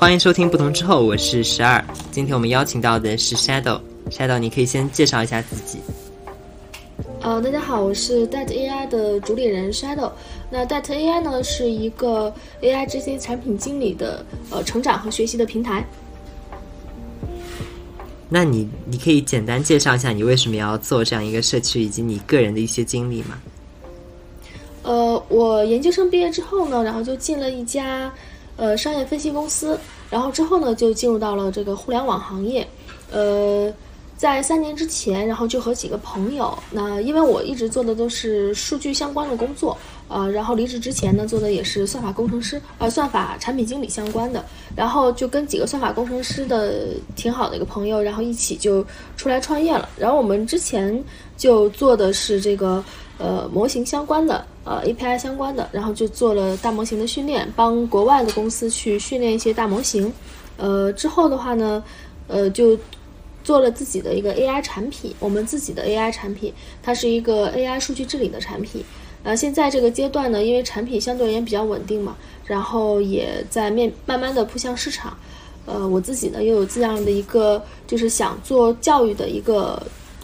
欢迎收听不同之后，我是十二。今天我们邀请到的是 Shadow，Shadow，你可以先介绍一下自己。呃，大家好，我是 Dat AI 的主理人 Shadow。那 Dat AI 呢，是一个 AI 这些产品经理的呃成长和学习的平台。那你你可以简单介绍一下你为什么要做这样一个社区，以及你个人的一些经历吗？呃，我研究生毕业之后呢，然后就进了一家呃商业分析公司，然后之后呢就进入到了这个互联网行业。呃，在三年之前，然后就和几个朋友，那因为我一直做的都是数据相关的工作。呃，然后离职之前呢，做的也是算法工程师，呃，算法产品经理相关的。然后就跟几个算法工程师的挺好的一个朋友，然后一起就出来创业了。然后我们之前就做的是这个呃模型相关的，呃 API 相关的，然后就做了大模型的训练，帮国外的公司去训练一些大模型。呃，之后的话呢，呃，就做了自己的一个 AI 产品，我们自己的 AI 产品，它是一个 AI 数据治理的产品。呃，现在这个阶段呢，因为产品相对而言比较稳定嘛，然后也在面慢慢的扑向市场。呃，我自己呢又有这样的一个就是想做教育的一个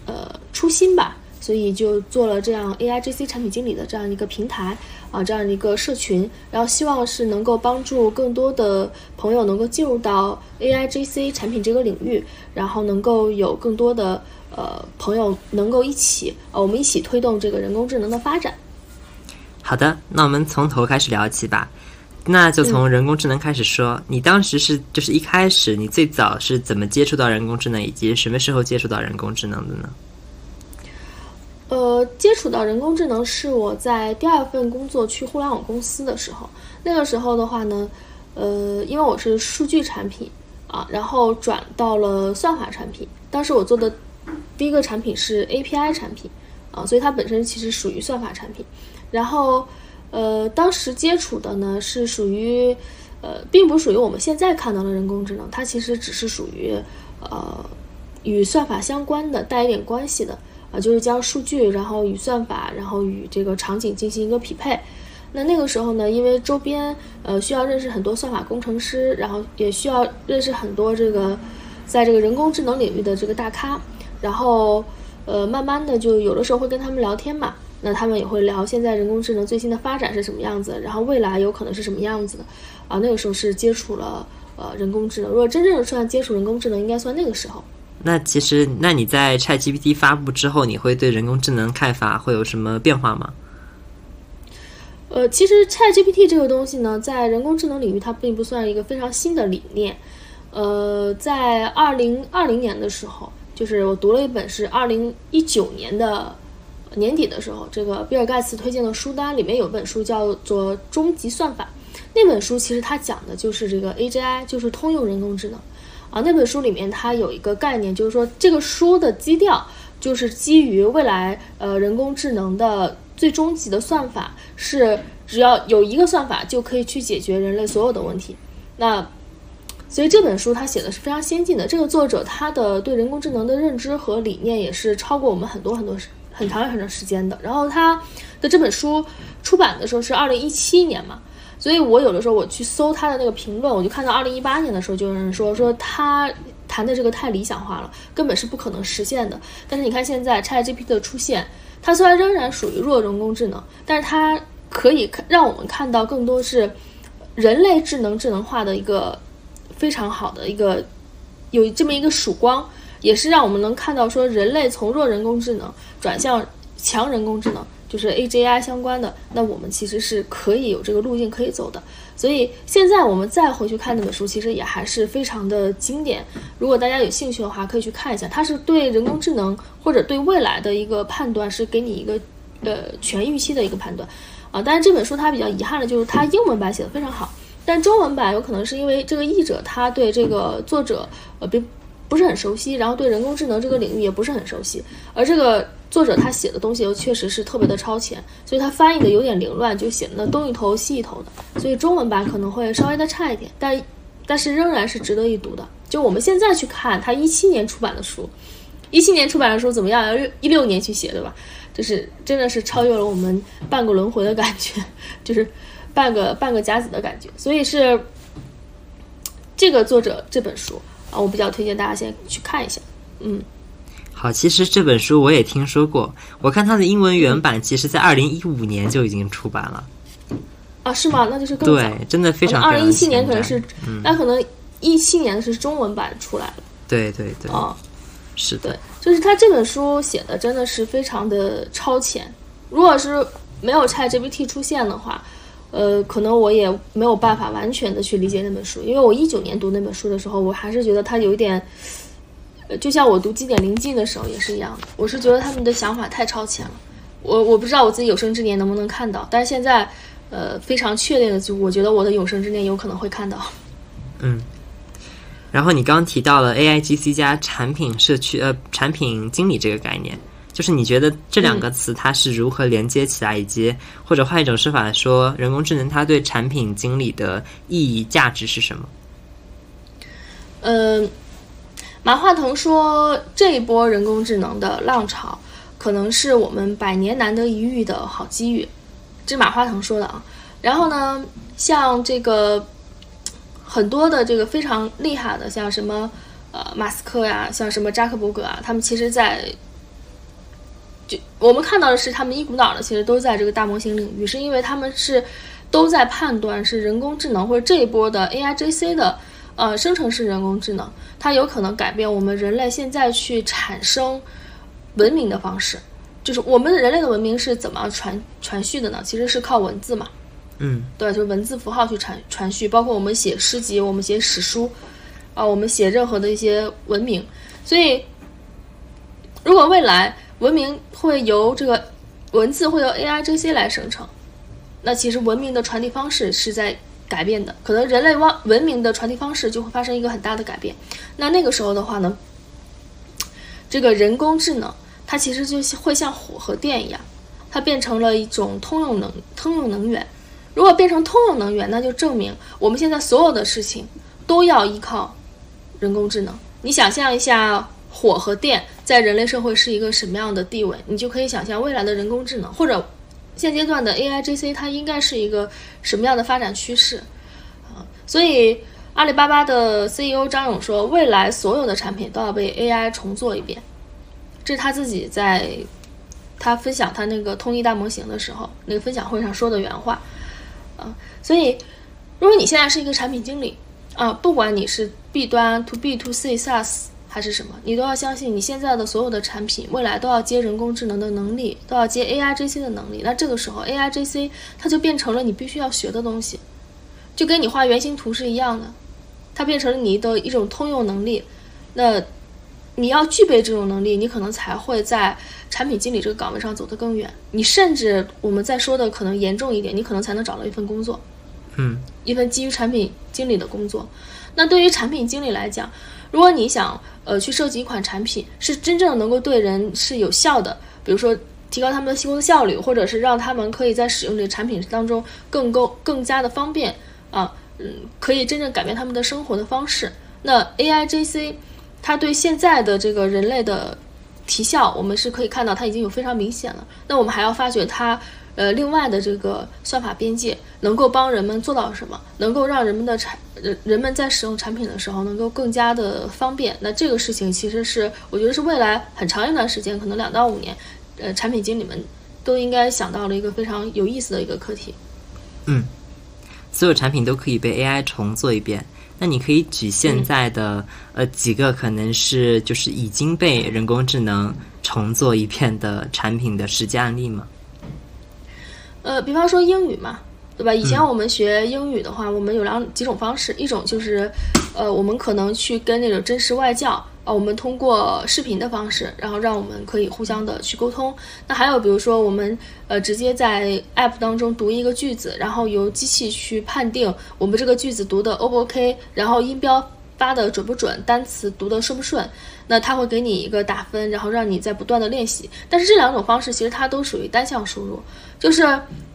呃初心吧，所以就做了这样 AI GC 产品经理的这样一个平台啊，这样一个社群，然后希望是能够帮助更多的朋友能够进入到 AI GC 产品这个领域，然后能够有更多的呃朋友能够一起呃我们一起推动这个人工智能的发展。好的，那我们从头开始聊起吧。那就从人工智能开始说，你当时是就是一开始你最早是怎么接触到人工智能，以及什么时候接触到人工智能的呢？呃，接触到人工智能是我在第二份工作去互联网公司的时候。那个时候的话呢，呃，因为我是数据产品啊，然后转到了算法产品。当时我做的第一个产品是 API 产品啊，所以它本身其实属于算法产品。然后，呃，当时接触的呢是属于，呃，并不属于我们现在看到的人工智能，它其实只是属于，呃，与算法相关的，带一点关系的，啊，就是将数据，然后与算法，然后与这个场景进行一个匹配。那那个时候呢，因为周边，呃，需要认识很多算法工程师，然后也需要认识很多这个，在这个人工智能领域的这个大咖，然后，呃，慢慢的就有的时候会跟他们聊天嘛。那他们也会聊现在人工智能最新的发展是什么样子，然后未来有可能是什么样子的，啊，那个时候是接触了呃人工智能。如果真正的算接触人工智能，应该算那个时候。那其实，那你在 ChatGPT 发布之后，你会对人工智能看法会有什么变化吗？呃，其实 ChatGPT 这个东西呢，在人工智能领域，它并不算一个非常新的理念。呃，在二零二零年的时候，就是我读了一本是二零一九年的。年底的时候，这个比尔盖茨推荐的书单里面有本书叫做《终极算法》，那本书其实它讲的就是这个 AGI，就是通用人工智能。啊，那本书里面它有一个概念，就是说这个书的基调就是基于未来呃人工智能的最终极的算法是只要有一个算法就可以去解决人类所有的问题。那所以这本书它写的是非常先进的，这个作者他的对人工智能的认知和理念也是超过我们很多很多。很长很长时间的，然后他的这本书出版的时候是二零一七年嘛，所以我有的时候我去搜他的那个评论，我就看到二零一八年的时候就有人说说他谈的这个太理想化了，根本是不可能实现的。但是你看现在 ChatGPT 的出现，它虽然仍然属于弱人工智能，但是它可以让我们看到更多是人类智能智能化的一个非常好的一个有这么一个曙光。也是让我们能看到，说人类从弱人工智能转向强人工智能，就是 AGI 相关的，那我们其实是可以有这个路径可以走的。所以现在我们再回去看那本书，其实也还是非常的经典。如果大家有兴趣的话，可以去看一下。它是对人工智能或者对未来的一个判断，是给你一个呃全预期的一个判断啊。但是这本书它比较遗憾的就是它英文版写的非常好，但中文版有可能是因为这个译者他对这个作者呃并。不是很熟悉，然后对人工智能这个领域也不是很熟悉，而这个作者他写的东西又确实是特别的超前，所以他翻译的有点凌乱，就显得东一头西一头的，所以中文版可能会稍微的差一点，但但是仍然是值得一读的。就我们现在去看他一七年出版的书，一七年出版的书怎么样？要六一六年去写，对吧？就是真的是超越了我们半个轮回的感觉，就是半个半个甲子的感觉，所以是。这个作者这本书啊，我比较推荐大家先去看一下。嗯，好，其实这本书我也听说过，我看它的英文原版，其实在二零一五年就已经出版了。啊，是吗？那就是更早。对，真的非常。二零一七年可能是，那可能一七年是中文版出来了。对对对。哦，是的。对，就是他这本书写的真的是非常的超前。如果是没有 ChatGPT 出现的话，呃，可能我也没有办法完全的去理解那本书，因为我一九年读那本书的时候，我还是觉得它有一点，呃，就像我读《经典临近》的时候也是一样的，我是觉得他们的想法太超前了。我我不知道我自己有生之年能不能看到，但是现在。呃，非常确定的，就我觉得我的有生之年有可能会看到。嗯，然后你刚刚提到了 A I G C 加产品社区呃产品经理这个概念，就是你觉得这两个词它是如何连接起来，以及或者换一种说法来说，人工智能它对产品经理的意义价值是什么？嗯，马化腾说这一波人工智能的浪潮，可能是我们百年难得一遇的好机遇。这是马化腾说的啊，然后呢，像这个 很多的这个非常厉害的，像什么呃马斯克呀，像什么扎克伯格啊，他们其实，在就我们看到的是他们一股脑的，其实都在这个大模型领域，是因为他们是都在判断是人工智能或者这一波的 A I G C 的呃生成式人工智能，它有可能改变我们人类现在去产生文明的方式。就是我们人类的文明是怎么传传续的呢？其实是靠文字嘛，嗯，对，就是文字符号去传传续，包括我们写诗集，我们写史书，啊，我们写任何的一些文明。所以，如果未来文明会由这个文字会由 AI 这些来生成，那其实文明的传递方式是在改变的，可能人类文文明的传递方式就会发生一个很大的改变。那那个时候的话呢，这个人工智能。它其实就会像火和电一样，它变成了一种通用能通用能源。如果变成通用能源，那就证明我们现在所有的事情都要依靠人工智能。你想象一下，火和电在人类社会是一个什么样的地位，你就可以想象未来的人工智能或者现阶段的 A I G C 它应该是一个什么样的发展趋势啊。所以阿里巴巴的 C E O 张勇说，未来所有的产品都要被 A I 重做一遍。这是他自己在他分享他那个通义大模型的时候，那个分享会上说的原话，啊，所以如果你现在是一个产品经理啊，不管你是 B 端 to B to C SaaS 还是什么，你都要相信你现在的所有的产品未来都要接人工智能的能力，都要接 AI GC 的能力。那这个时候 AI GC 它就变成了你必须要学的东西，就跟你画原型图是一样的，它变成了你的一种通用能力。那你要具备这种能力，你可能才会在产品经理这个岗位上走得更远。你甚至我们再说的可能严重一点，你可能才能找到一份工作，嗯，一份基于产品经理的工作。那对于产品经理来讲，如果你想呃去设计一款产品，是真正能够对人是有效的，比如说提高他们的工作效率，或者是让他们可以在使用这个产品当中更够更加的方便啊，嗯，可以真正改变他们的生活的方式。那 A I J C。它对现在的这个人类的提效，我们是可以看到它已经有非常明显了。那我们还要发掘它，呃，另外的这个算法边界能够帮人们做到什么，能够让人们的产人人们在使用产品的时候能够更加的方便。那这个事情其实是我觉得是未来很长一段时间，可能两到五年，呃，产品经理们都应该想到了一个非常有意思的一个课题。嗯，所有产品都可以被 AI 重做一遍。那你可以举现在的呃几个可能是就是已经被人工智能重做一遍的产品的实际案例吗？呃，比方说英语嘛，对吧？以前我们学英语的话，我们有两几种方式，一种就是呃，我们可能去跟那种真实外教。啊，我们通过视频的方式，然后让我们可以互相的去沟通。那还有比如说，我们呃直接在 App 当中读一个句子，然后由机器去判定我们这个句子读的 O 不 OK，然后音标发的准不准，单词读的顺不顺。那它会给你一个打分，然后让你在不断的练习。但是这两种方式其实它都属于单向输入，就是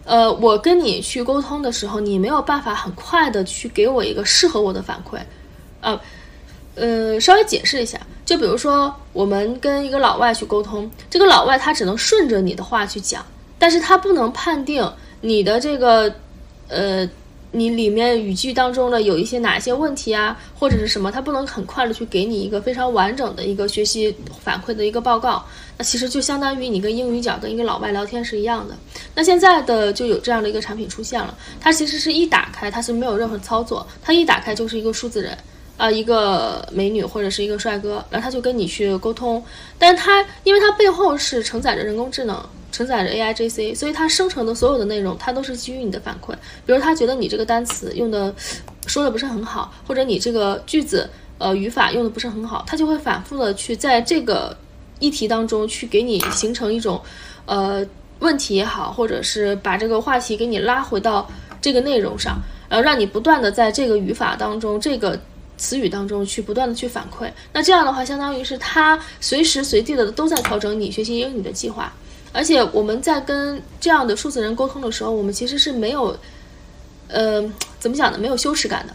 呃我跟你去沟通的时候，你没有办法很快的去给我一个适合我的反馈，呃。呃，稍微解释一下，就比如说我们跟一个老外去沟通，这个老外他只能顺着你的话去讲，但是他不能判定你的这个，呃，你里面语句当中呢有一些哪些问题啊，或者是什么，它不能很快的去给你一个非常完整的一个学习反馈的一个报告。那其实就相当于你跟英语角跟一个老外聊天是一样的。那现在的就有这样的一个产品出现了，它其实是一打开它是没有任何操作，它一打开就是一个数字人。啊，一个美女或者是一个帅哥，然后他就跟你去沟通，但是他因为它背后是承载着人工智能，承载着 A I G C，所以它生成的所有的内容，它都是基于你的反馈。比如他觉得你这个单词用的说的不是很好，或者你这个句子呃语法用的不是很好，他就会反复的去在这个议题当中去给你形成一种呃问题也好，或者是把这个话题给你拉回到这个内容上，然后让你不断的在这个语法当中这个。词语当中去不断的去反馈，那这样的话，相当于是他随时随地的都在调整你学习英语的计划。而且我们在跟这样的数字人沟通的时候，我们其实是没有，呃，怎么讲呢？没有羞耻感的。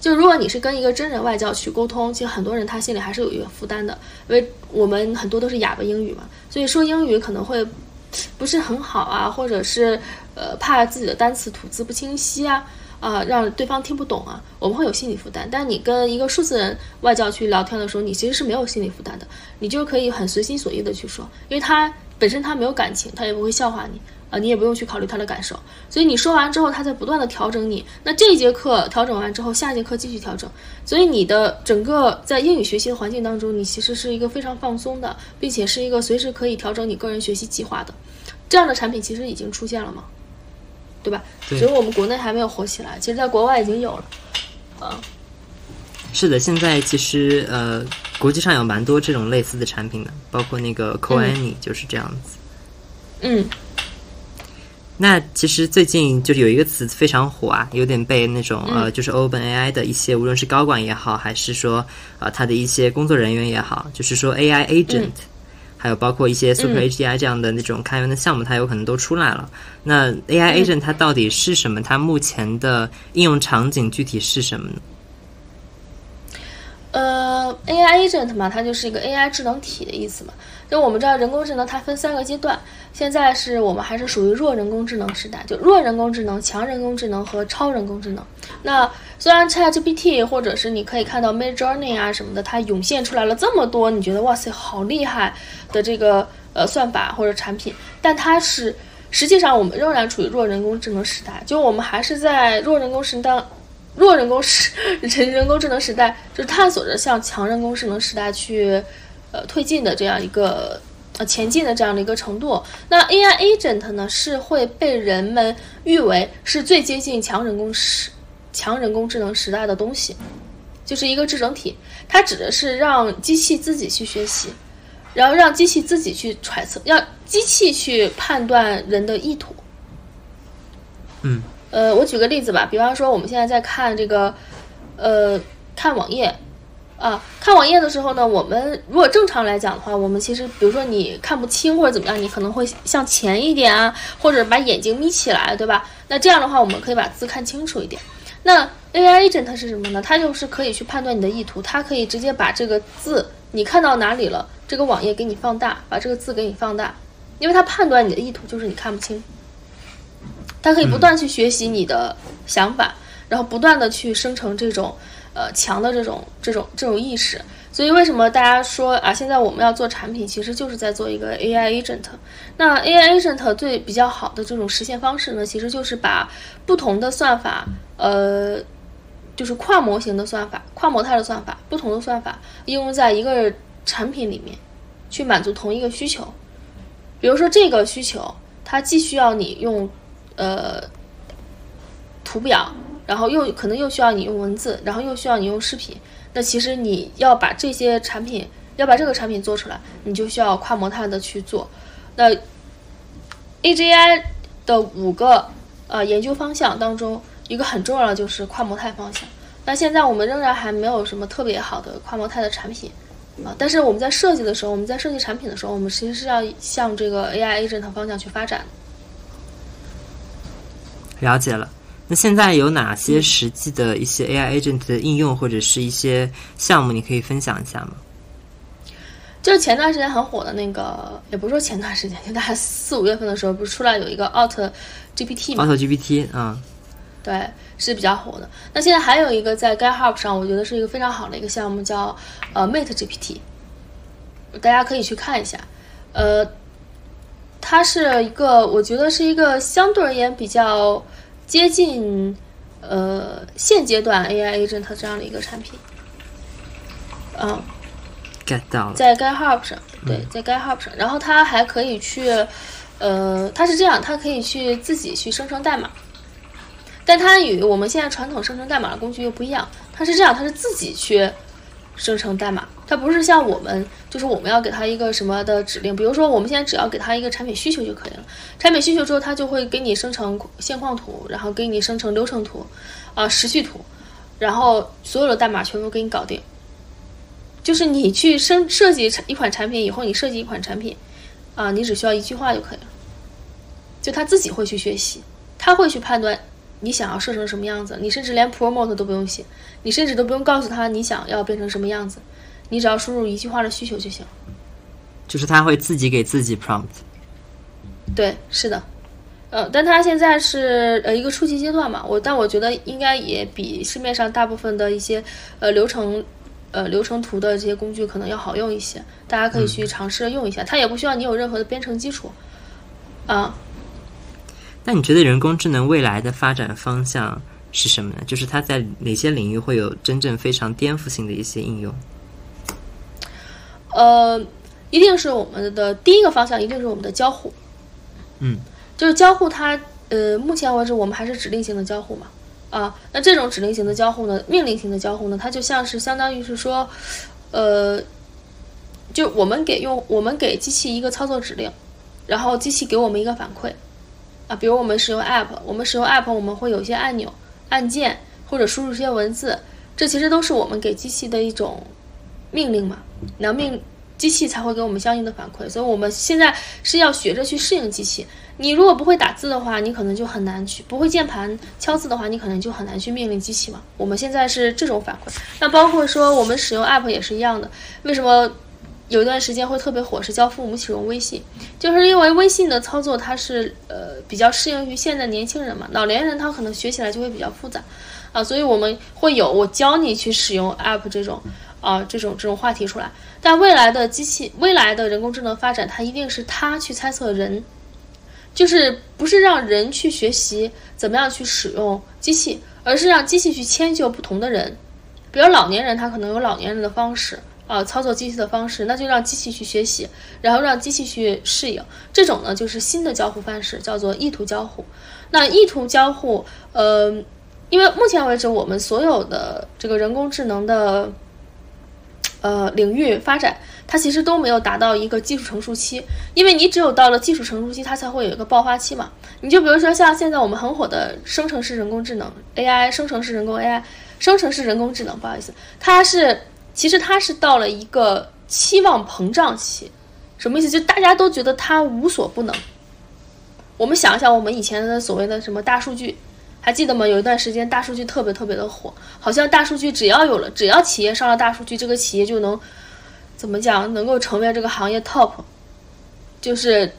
就如果你是跟一个真人外教去沟通，其实很多人他心里还是有一个负担的，因为我们很多都是哑巴英语嘛，所以说英语可能会不是很好啊，或者是呃怕自己的单词吐字不清晰啊。啊，让对方听不懂啊，我们会有心理负担。但你跟一个数字人外教去聊天的时候，你其实是没有心理负担的，你就可以很随心所欲的去说，因为他本身他没有感情，他也不会笑话你啊，你也不用去考虑他的感受。所以你说完之后，他在不断的调整你。那这一节课调整完之后，下一节课继续调整。所以你的整个在英语学习的环境当中，你其实是一个非常放松的，并且是一个随时可以调整你个人学习计划的这样的产品，其实已经出现了嘛？对吧？只是我们国内还没有火起来，其实，在国外已经有了。啊，是的，现在其实呃，国际上有蛮多这种类似的产品的，包括那个 c o a n y 就是这样子。嗯。那其实最近就是有一个词非常火啊，有点被那种呃，就是 Open AI 的一些，无论是高管也好，还是说呃，他的一些工作人员也好，就是说 AI agent。还有包括一些 Super AGI 这样的那种开源的项目，它有可能都出来了。那 AI Agent 它到底是什么？它目前的应用场景具体是什么呢？呃，AI Agent 嘛，它就是一个 AI 智能体的意思嘛。就我们知道，人工智能它分三个阶段，现在是我们还是属于弱人工智能时代，就弱人工智能、强人工智能和超人工智能。那虽然 ChatGPT 或者是你可以看到 Midjourney 啊什么的，它涌现出来了这么多，你觉得哇塞好厉害的这个呃算法或者产品，但它是实际上我们仍然处于弱人工智能时代，就我们还是在弱人工时代、弱人工时人人工智能时代，就是探索着向强人工智能时代去呃推进的这样一个呃前进的这样的一个程度。那 AI agent 呢是会被人们誉为是最接近强人工时。强人工智能时代的东西，就是一个智整体。它指的是让机器自己去学习，然后让机器自己去揣测，让机器去判断人的意图。嗯，呃，我举个例子吧，比方说我们现在在看这个，呃，看网页啊，看网页的时候呢，我们如果正常来讲的话，我们其实比如说你看不清或者怎么样，你可能会向前一点啊，或者把眼睛眯起来，对吧？那这样的话，我们可以把字看清楚一点。那 AI agent 是什么呢？它就是可以去判断你的意图，它可以直接把这个字你看到哪里了，这个网页给你放大，把这个字给你放大，因为它判断你的意图就是你看不清。它可以不断去学习你的想法，然后不断的去生成这种呃强的这种这种这种意识。所以为什么大家说啊，现在我们要做产品，其实就是在做一个 AI agent。那 AI agent 最比较好的这种实现方式呢，其实就是把不同的算法。呃，就是跨模型的算法、跨模态的算法，不同的算法应用在一个产品里面，去满足同一个需求。比如说这个需求，它既需要你用呃图表，然后又可能又需要你用文字，然后又需要你用视频。那其实你要把这些产品，要把这个产品做出来，你就需要跨模态的去做。那 AGI 的五个呃研究方向当中。一个很重要的就是跨模态方向，那现在我们仍然还没有什么特别好的跨模态的产品啊。但是我们在设计的时候，我们在设计产品的时候，我们其实是要向这个 AI agent 方向去发展。了解了，那现在有哪些实际的一些 AI agent 的应用或者是一些项目，你可以分享一下吗？就是前段时间很火的那个，也不是说前段时间，就大概四五月份的时候，不是出来有一个 Auto GPT 吗？Auto GPT 啊。对，是比较火的。那现在还有一个在 GitHub 上，我觉得是一个非常好的一个项目，叫呃 Mate GPT，大家可以去看一下。呃，它是一个，我觉得是一个相对而言比较接近呃现阶段 AI agent 这样的一个产品。嗯，get 到了。在 GitHub 上，对，在 GitHub 上，然后它还可以去，呃，它是这样，它可以去自己去生成代码，但它与我们现在传统生成代码的工具又不一样，它是这样，它是自己去生成代码，它不是像我们，就是我们要给它一个什么的指令，比如说我们现在只要给它一个产品需求就可以了，产品需求之后，它就会给你生成现况图，然后给你生成流程图，啊、时序图，然后所有的代码全部给你搞定。就是你去生设计一款产品以后，你设计一款产品，啊，你只需要一句话就可以了。就他自己会去学习，他会去判断你想要设成什么样子，你甚至连 promote 都不用写，你甚至都不用告诉他你想要变成什么样子，你只要输入一句话的需求就行。就是它会自己给自己 prompt。对，是的，呃，但它现在是呃一个初级阶段嘛，我但我觉得应该也比市面上大部分的一些呃流程呃流程图的这些工具可能要好用一些，大家可以去尝试用一下，它也不需要你有任何的编程基础，啊，那你觉得人工智能未来的发展方向是什么呢？就是它在哪些领域会有真正非常颠覆性的一些应用？呃，一定是我们的第一个方向，一定是我们的交互。嗯，就是交互它，呃，目前为止我们还是指令型的交互嘛，啊，那这种指令型的交互呢，命令型的交互呢，它就像是相当于是说，呃，就我们给用我们给机器一个操作指令，然后机器给我们一个反馈，啊，比如我们使用 App，我们使用 App 我们会有一些按钮、按键或者输入一些文字，这其实都是我们给机器的一种命令嘛，那命机器才会给我们相应的反馈，所以我们现在是要学着去适应机器。你如果不会打字的话，你可能就很难去；不会键盘敲字的话，你可能就很难去命令机器嘛。我们现在是这种反馈，那包括说我们使用 App 也是一样的。为什么有一段时间会特别火？是教父母使用微信，就是因为微信的操作它是呃比较适应于现在年轻人嘛，老年人他可能学起来就会比较复杂啊，所以我们会有我教你去使用 App 这种。啊，这种这种话题出来，但未来的机器，未来的人工智能发展，它一定是它去猜测人，就是不是让人去学习怎么样去使用机器，而是让机器去迁就不同的人。比如老年人，他可能有老年人的方式啊，操作机器的方式，那就让机器去学习，然后让机器去适应。这种呢，就是新的交互范式，叫做意图交互。那意图交互，呃，因为目前为止，我们所有的这个人工智能的。呃，领域发展，它其实都没有达到一个技术成熟期，因为你只有到了技术成熟期，它才会有一个爆发期嘛。你就比如说像现在我们很火的生成式人工智能 AI，生成式人工 AI，生成式人工智能，不好意思，它是其实它是到了一个期望膨胀期，什么意思？就大家都觉得它无所不能。我们想一想，我们以前的所谓的什么大数据。还记得吗？有一段时间大数据特别特别的火，好像大数据只要有了，只要企业上了大数据，这个企业就能怎么讲，能够成为这个行业 top，就是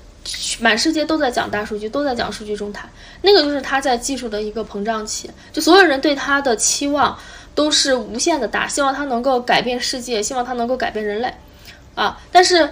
满世界都在讲大数据，都在讲数据中台，那个就是它在技术的一个膨胀期，就所有人对它的期望都是无限的大，希望它能够改变世界，希望它能够改变人类，啊，但是。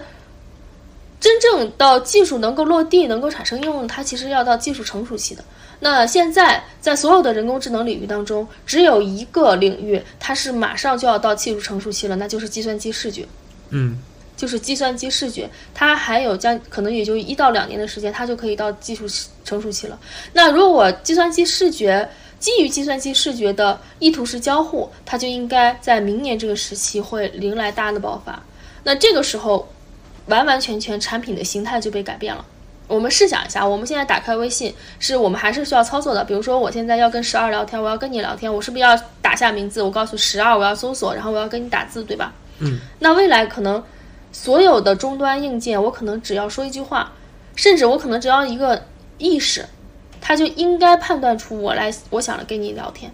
真正到技术能够落地、能够产生应用，它其实要到技术成熟期的。那现在在所有的人工智能领域当中，只有一个领域它是马上就要到技术成熟期了，那就是计算机视觉。嗯，就是计算机视觉，它还有将可能也就一到两年的时间，它就可以到技术成熟期了。那如果计算机视觉基于计算机视觉的意图式交互，它就应该在明年这个时期会迎来大的爆发。那这个时候。完完全全产品的形态就被改变了。我们试想一下，我们现在打开微信，是我们还是需要操作的。比如说，我现在要跟十二聊天，我要跟你聊天，我是不是要打下名字？我告诉十二我要搜索，然后我要跟你打字，对吧？嗯。那未来可能所有的终端硬件，我可能只要说一句话，甚至我可能只要一个意识，它就应该判断出我来，我想跟你聊天。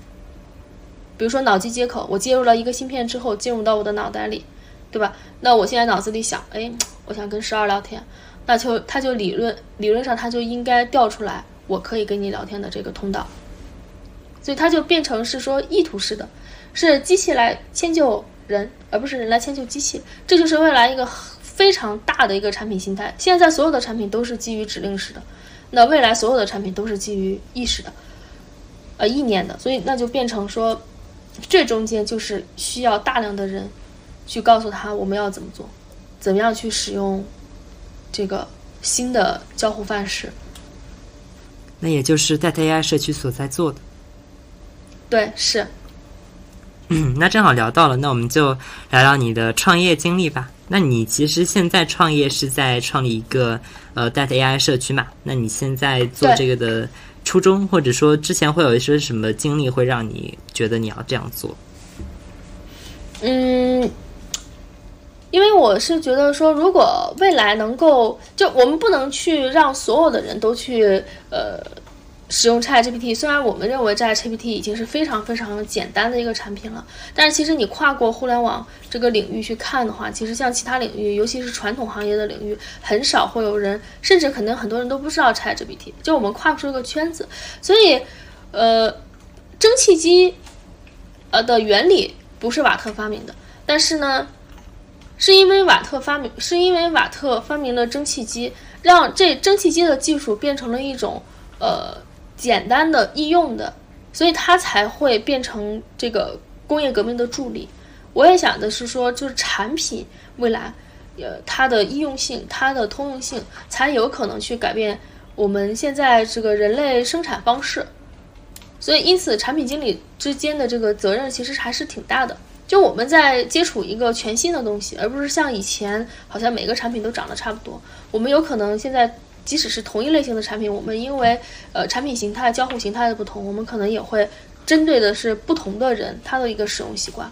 比如说脑机接口，我接入了一个芯片之后，进入到我的脑袋里，对吧？那我现在脑子里想，哎。我想跟十二聊天，那就他就理论理论上他就应该调出来，我可以跟你聊天的这个通道。所以它就变成是说意图式的，是机器来迁就人，而不是人来迁就机器。这就是未来一个非常大的一个产品形态。现在所有的产品都是基于指令式的，那未来所有的产品都是基于意识的，呃，意念的。所以那就变成说，这中间就是需要大量的人去告诉他我们要怎么做，怎么样去使用这个新的交互范式。那也就是 Data AI 社区所在做的。对，是。嗯，那正好聊到了，那我们就聊聊你的创业经历吧。那你其实现在创业是在创立一个呃 Data AI 社区嘛？那你现在做这个的初衷，或者说之前会有一些什么经历，会让你觉得你要这样做？嗯，因为我是觉得说，如果未来能够，就我们不能去让所有的人都去呃。使用 ChatGPT，虽然我们认为 ChatGPT 已经是非常非常简单的一个产品了，但是其实你跨过互联网这个领域去看的话，其实像其他领域，尤其是传统行业的领域，很少会有人，甚至可能很多人都不知道 ChatGPT。就我们跨不出一个圈子，所以，呃，蒸汽机，呃的原理不是瓦特发明的，但是呢，是因为瓦特发明，是因为瓦特发明了蒸汽机，让这蒸汽机的技术变成了一种，呃。简单的易用的，所以它才会变成这个工业革命的助力。我也想的是说，就是产品未来，呃，它的易用性、它的通用性，才有可能去改变我们现在这个人类生产方式。所以，因此，产品经理之间的这个责任其实还是挺大的。就我们在接触一个全新的东西，而不是像以前好像每个产品都长得差不多。我们有可能现在。即使是同一类型的产品，我们因为呃产品形态、交互形态的不同，我们可能也会针对的是不同的人他的一个使用习惯。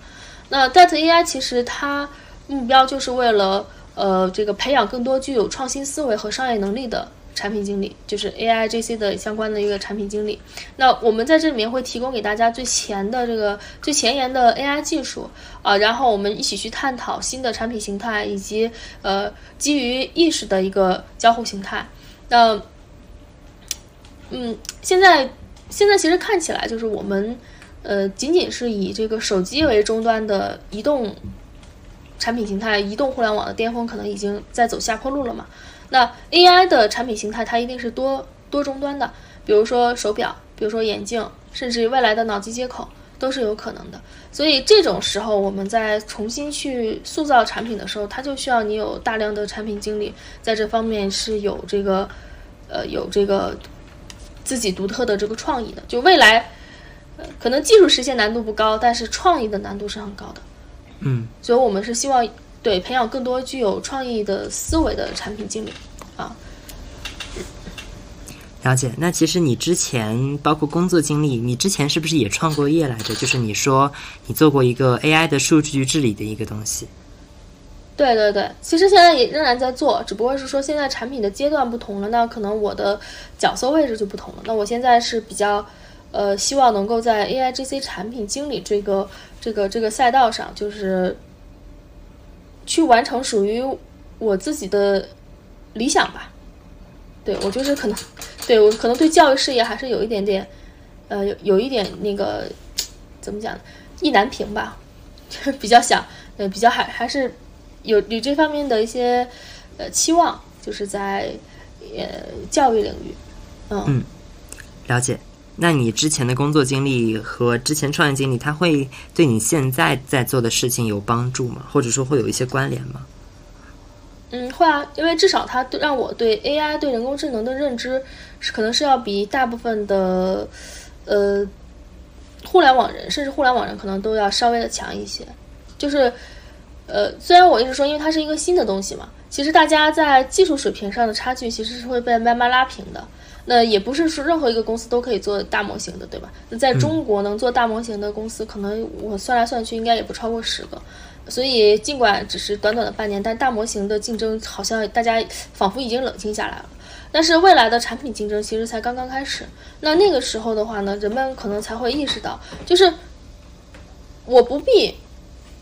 那 Data AI 其实它目标就是为了呃这个培养更多具有创新思维和商业能力的产品经理，就是 AI GC 的相关的一个产品经理。那我们在这里面会提供给大家最前的这个最前沿的 AI 技术啊，然后我们一起去探讨新的产品形态以及呃基于意识的一个交互形态。那，嗯，现在现在其实看起来就是我们，呃，仅仅是以这个手机为终端的移动产品形态，移动互联网的巅峰可能已经在走下坡路了嘛。那 AI 的产品形态它一定是多多终端的，比如说手表，比如说眼镜，甚至于未来的脑机接口都是有可能的。所以这种时候，我们在重新去塑造产品的时候，它就需要你有大量的产品经理在这方面是有这个，呃，有这个自己独特的这个创意的。就未来，呃，可能技术实现难度不高，但是创意的难度是很高的。嗯，所以我们是希望对培养更多具有创意的思维的产品经理啊。了解，那其实你之前包括工作经历，你之前是不是也创过业来着？就是你说你做过一个 AI 的数据治理的一个东西。对对对，其实现在也仍然在做，只不过是说现在产品的阶段不同了，那可能我的角色位置就不同了。那我现在是比较呃，希望能够在 AI GC 产品经理这个这个这个赛道上，就是去完成属于我自己的理想吧。对我就是可能，对我可能对教育事业还是有一点点，呃，有有一点那个怎么讲，意难平吧，比较想，呃，比较还还是有有这方面的一些呃期望，就是在呃教育领域，嗯，了解。那你之前的工作经历和之前创业经历，它会对你现在在做的事情有帮助吗？或者说会有一些关联吗？嗯，会啊，因为至少它让我对 AI 对人工智能的认知是可能是要比大部分的呃互联网人，甚至互联网人可能都要稍微的强一些。就是呃，虽然我一直说，因为它是一个新的东西嘛，其实大家在技术水平上的差距其实是会被慢慢拉平的。那也不是说任何一个公司都可以做大模型的，对吧？那在中国能做大模型的公司，可能我算来算去应该也不超过十个。所以，尽管只是短短的半年，但大模型的竞争好像大家仿佛已经冷静下来了。但是，未来的产品竞争其实才刚刚开始。那那个时候的话呢，人们可能才会意识到，就是我不必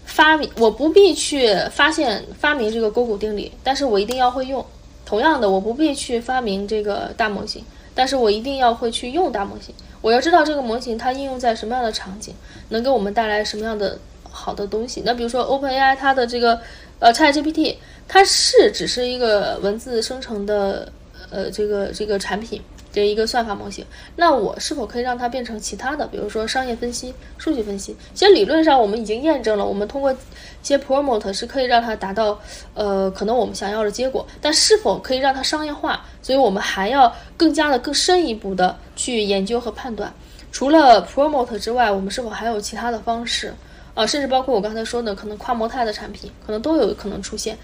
发明，我不必去发现发明这个勾股定理，但是我一定要会用。同样的，我不必去发明这个大模型。但是我一定要会去用大模型，我要知道这个模型它应用在什么样的场景，能给我们带来什么样的好的东西。那比如说 OpenAI 它的这个呃 ChatGPT，它是只是一个文字生成的呃这个这个产品。这一个算法模型，那我是否可以让它变成其他的，比如说商业分析、数据分析？其实理论上我们已经验证了，我们通过一些 promote 是可以让它达到呃可能我们想要的结果，但是否可以让它商业化？所以我们还要更加的更深一步的去研究和判断。除了 promote 之外，我们是否还有其他的方式？啊，甚至包括我刚才说的，可能跨模态的产品，可能都有可能出现。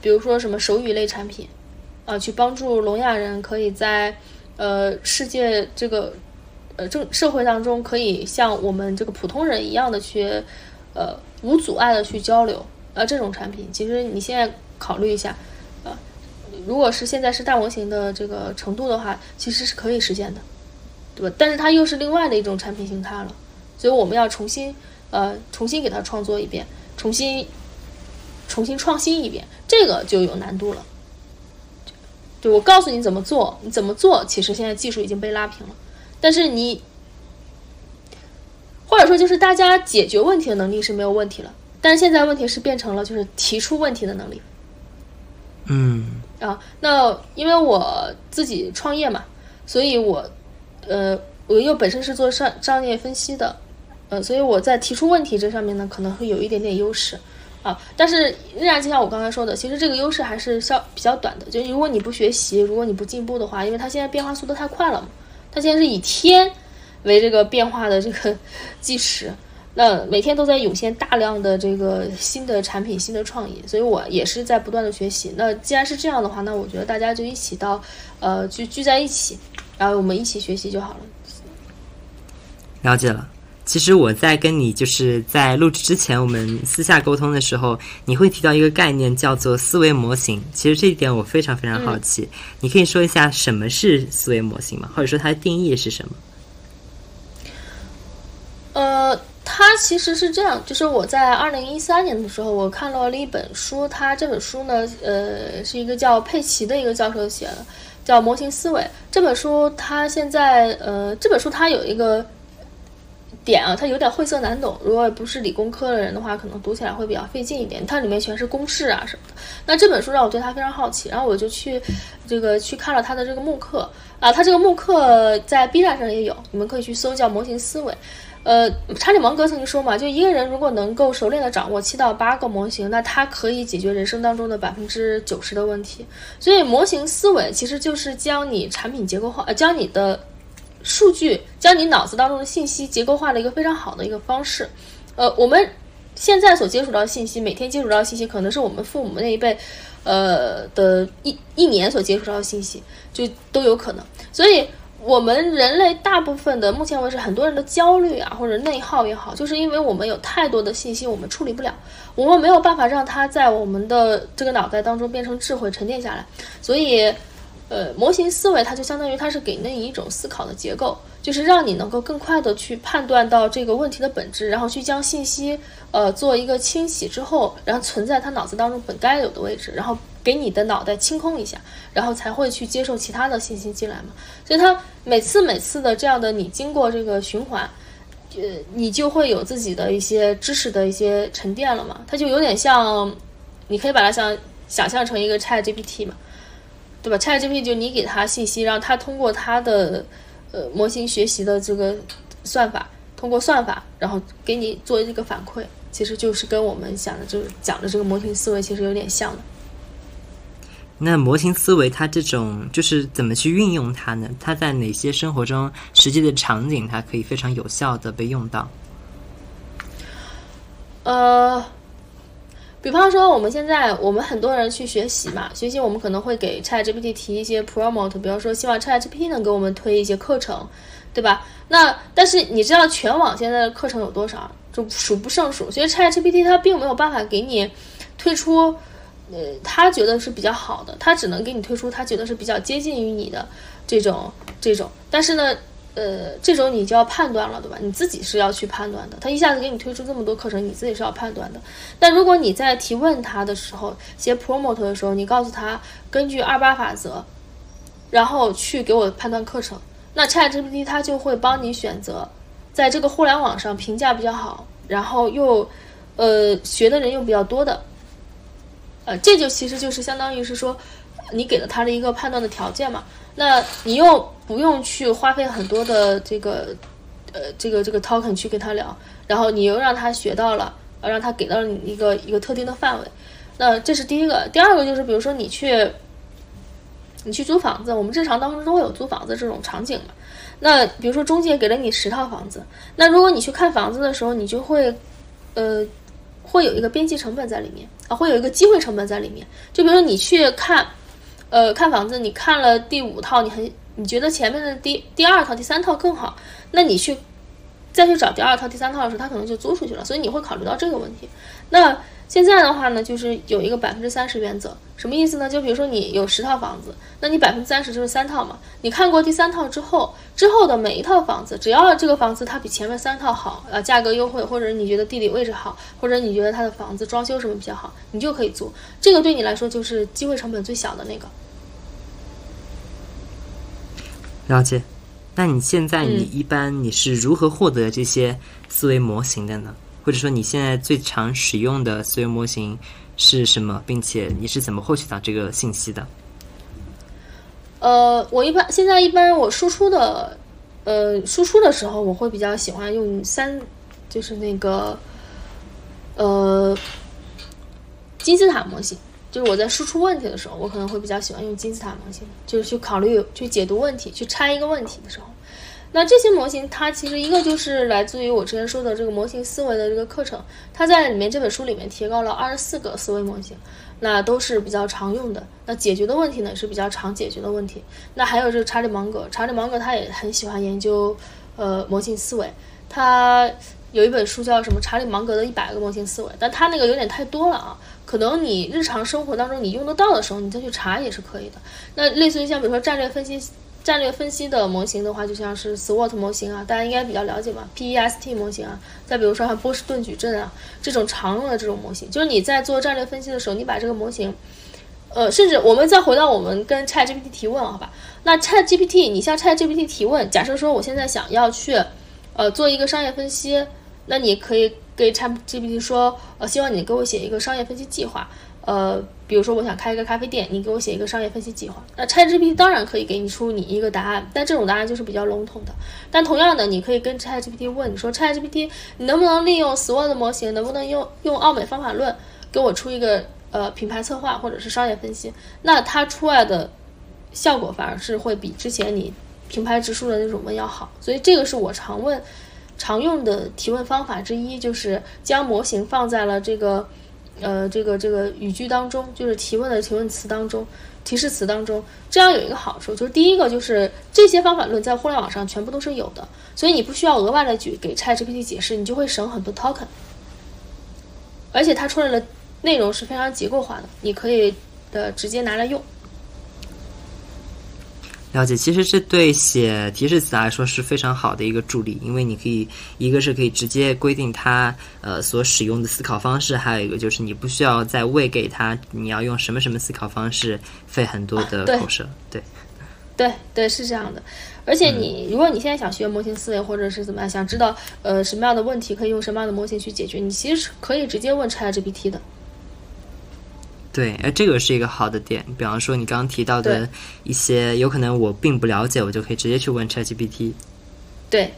比如说什么手语类产品，啊，去帮助聋哑人可以在呃，世界这个呃正社会当中，可以像我们这个普通人一样的去呃无阻碍的去交流啊，这种产品，其实你现在考虑一下啊，如果是现在是大模型的这个程度的话，其实是可以实现的，对吧？但是它又是另外的一种产品形态了，所以我们要重新呃重新给它创作一遍，重新重新创新一遍，这个就有难度了。对，我告诉你怎么做，你怎么做？其实现在技术已经被拉平了，但是你，或者说就是大家解决问题的能力是没有问题了，但是现在问题是变成了就是提出问题的能力。嗯啊，那因为我自己创业嘛，所以我，呃，我又本身是做商商业分析的，呃，所以我在提出问题这上面呢，可能会有一点点优势。啊，但是仍然就像我刚才说的，其实这个优势还是稍比较短的。就如果你不学习，如果你不进步的话，因为它现在变化速度太快了嘛，它现在是以天为这个变化的这个计时，那每天都在涌现大量的这个新的产品、新的创意，所以我也是在不断的学习。那既然是这样的话，那我觉得大家就一起到呃聚聚在一起，然后我们一起学习就好了。了解了。其实我在跟你就是在录制之前，我们私下沟通的时候，你会提到一个概念叫做思维模型。其实这一点我非常非常好奇，你可以说一下什么是思维模型吗？或者说它的定义是什么？呃，它其实是这样，就是我在二零一三年的时候，我看到了一本书，它这本书呢，呃，是一个叫佩奇的一个教授写的，叫《模型思维》这本书。它现在呃，这本书它有一个。点啊，它有点晦涩难懂。如果不是理工科的人的话，可能读起来会比较费劲一点。它里面全是公式啊什么的。那这本书让我对它非常好奇，然后我就去这个去看了他的这个慕课啊。他这个慕课在 B 站上也有，你们可以去搜叫模型思维。呃，查理芒格曾经说嘛，就一个人如果能够熟练的掌握七到八个模型，那他可以解决人生当中的百分之九十的问题。所以模型思维其实就是将你产品结构化，呃，将你的。数据将你脑子当中的信息结构化的一个非常好的一个方式，呃，我们现在所接触到的信息，每天接触到的信息，可能是我们父母那一辈，呃的一一年所接触到的信息，就都有可能。所以，我们人类大部分的目前为止，很多人的焦虑啊，或者内耗也好，就是因为我们有太多的信息，我们处理不了，我们没有办法让它在我们的这个脑袋当中变成智慧沉淀下来，所以。呃，模型思维它就相当于它是给你一种思考的结构，就是让你能够更快的去判断到这个问题的本质，然后去将信息呃做一个清洗之后，然后存在他脑子当中本该有的位置，然后给你的脑袋清空一下，然后才会去接受其他的信息进来嘛。所以它每次每次的这样的你经过这个循环，呃，你就会有自己的一些知识的一些沉淀了嘛。它就有点像，你可以把它想想象成一个 Chat GPT 嘛。对吧？ChatGPT 就你给它信息，让它通过它的呃模型学习的这个算法，通过算法，然后给你做一个反馈，其实就是跟我们想的就是讲的这个模型思维其实有点像的。那模型思维它这种就是怎么去运用它呢？它在哪些生活中实际的场景，它可以非常有效的被用到？呃。比方说，我们现在我们很多人去学习嘛，学习我们可能会给 ChatGPT 提一些 promote，比方说希望 ChatGPT 能给我们推一些课程，对吧？那但是你知道全网现在的课程有多少？就数不胜数。所以 ChatGPT 它并没有办法给你推出，呃，他觉得是比较好的，他只能给你推出他觉得是比较接近于你的这种这种。但是呢。呃，这种你就要判断了，对吧？你自己是要去判断的。他一下子给你推出这么多课程，你自己是要判断的。但如果你在提问他的时候，写 promote 的时候，你告诉他根据二八法则，然后去给我判断课程。那 ChatGPT 它就会帮你选择，在这个互联网上评价比较好，然后又呃学的人又比较多的，呃，这就其实就是相当于是说，你给了他的一个判断的条件嘛。那你又不用去花费很多的这个呃这个这个 token 去跟他聊，然后你又让他学到了，呃，让他给到你一个一个特定的范围。那这是第一个，第二个就是比如说你去。你去租房子，我们日常当中都会有租房子这种场景嘛？那比如说中介给了你十套房子，那如果你去看房子的时候，你就会，呃，会有一个边际成本在里面啊，会有一个机会成本在里面。就比如说你去看，呃，看房子，你看了第五套，你很你觉得前面的第第二套、第三套更好，那你去再去找第二套、第三套的时候，他可能就租出去了，所以你会考虑到这个问题。那现在的话呢，就是有一个百分之三十原则，什么意思呢？就比如说你有十套房子，那你百分之三十就是三套嘛。你看过第三套之后，之后的每一套房子，只要这个房子它比前面三套好，呃，价格优惠，或者你觉得地理位置好，或者你觉得它的房子装修什么比较好，你就可以租。这个对你来说就是机会成本最小的那个。了解。那你现在你一般你是如何获得这些思维模型的呢？或者说你现在最常使用的思维模型是什么，并且你是怎么获取到这个信息的？呃，我一般现在一般我输出的，呃，输出的时候我会比较喜欢用三，就是那个，呃，金字塔模型。就是我在输出问题的时候，我可能会比较喜欢用金字塔模型，就是去考虑、去解读问题、去拆一个问题的时候。那这些模型，它其实一个就是来自于我之前说的这个模型思维的这个课程，它在里面这本书里面提高了二十四个思维模型，那都是比较常用的。那解决的问题呢，也是比较常解决的问题。那还有这个查理芒格，查理芒格他也很喜欢研究呃模型思维，他有一本书叫什么《查理芒格的一百个模型思维》，但他那个有点太多了啊，可能你日常生活当中你用得到的时候，你再去查也是可以的。那类似于像比如说战略分析。战略分析的模型的话，就像是 SWOT 模型啊，大家应该比较了解吧？PEST 模型啊，再比如说像波士顿矩阵啊，这种常用的这种模型，就是你在做战略分析的时候，你把这个模型，呃，甚至我们再回到我们跟 ChatGPT 提问，好吧？那 ChatGPT，你向 ChatGPT 提问，假设说我现在想要去，呃，做一个商业分析，那你可以给 ChatGPT 说，呃，希望你给我写一个商业分析计划。呃，比如说我想开一个咖啡店，你给我写一个商业分析计划。那 ChatGPT 当然可以给你出你一个答案，但这种答案就是比较笼统的。但同样的，你可以跟 ChatGPT 问，你说 ChatGPT，你能不能利用 SWOT 模型，能不能用用奥美方法论给我出一个呃品牌策划或者是商业分析？那它出来的效果反而是会比之前你平排直述的那种问要好。所以这个是我常问、常用的提问方法之一，就是将模型放在了这个。呃，这个这个语句当中，就是提问的提问词当中，提示词当中，这样有一个好处，就是第一个就是这些方法论在互联网上全部都是有的，所以你不需要额外的去给 ChatGPT 解释，你就会省很多 token，而且它出来的内容是非常结构化的，你可以的直接拿来用。了解，其实这对写提示词来说是非常好的一个助力，因为你可以一个是可以直接规定它呃所使用的思考方式，还有一个就是你不需要再喂给它你要用什么什么思考方式，费很多的口舌。对，对对是这样的。而且你如果你现在想学模型思维，或者是怎么样，想知道呃什么样的问题可以用什么样的模型去解决，你其实是可以直接问 ChatGPT 的。对，哎，这个是一个好的点。比方说，你刚刚提到的一些，有可能我并不了解，我就可以直接去问 ChatGPT。对，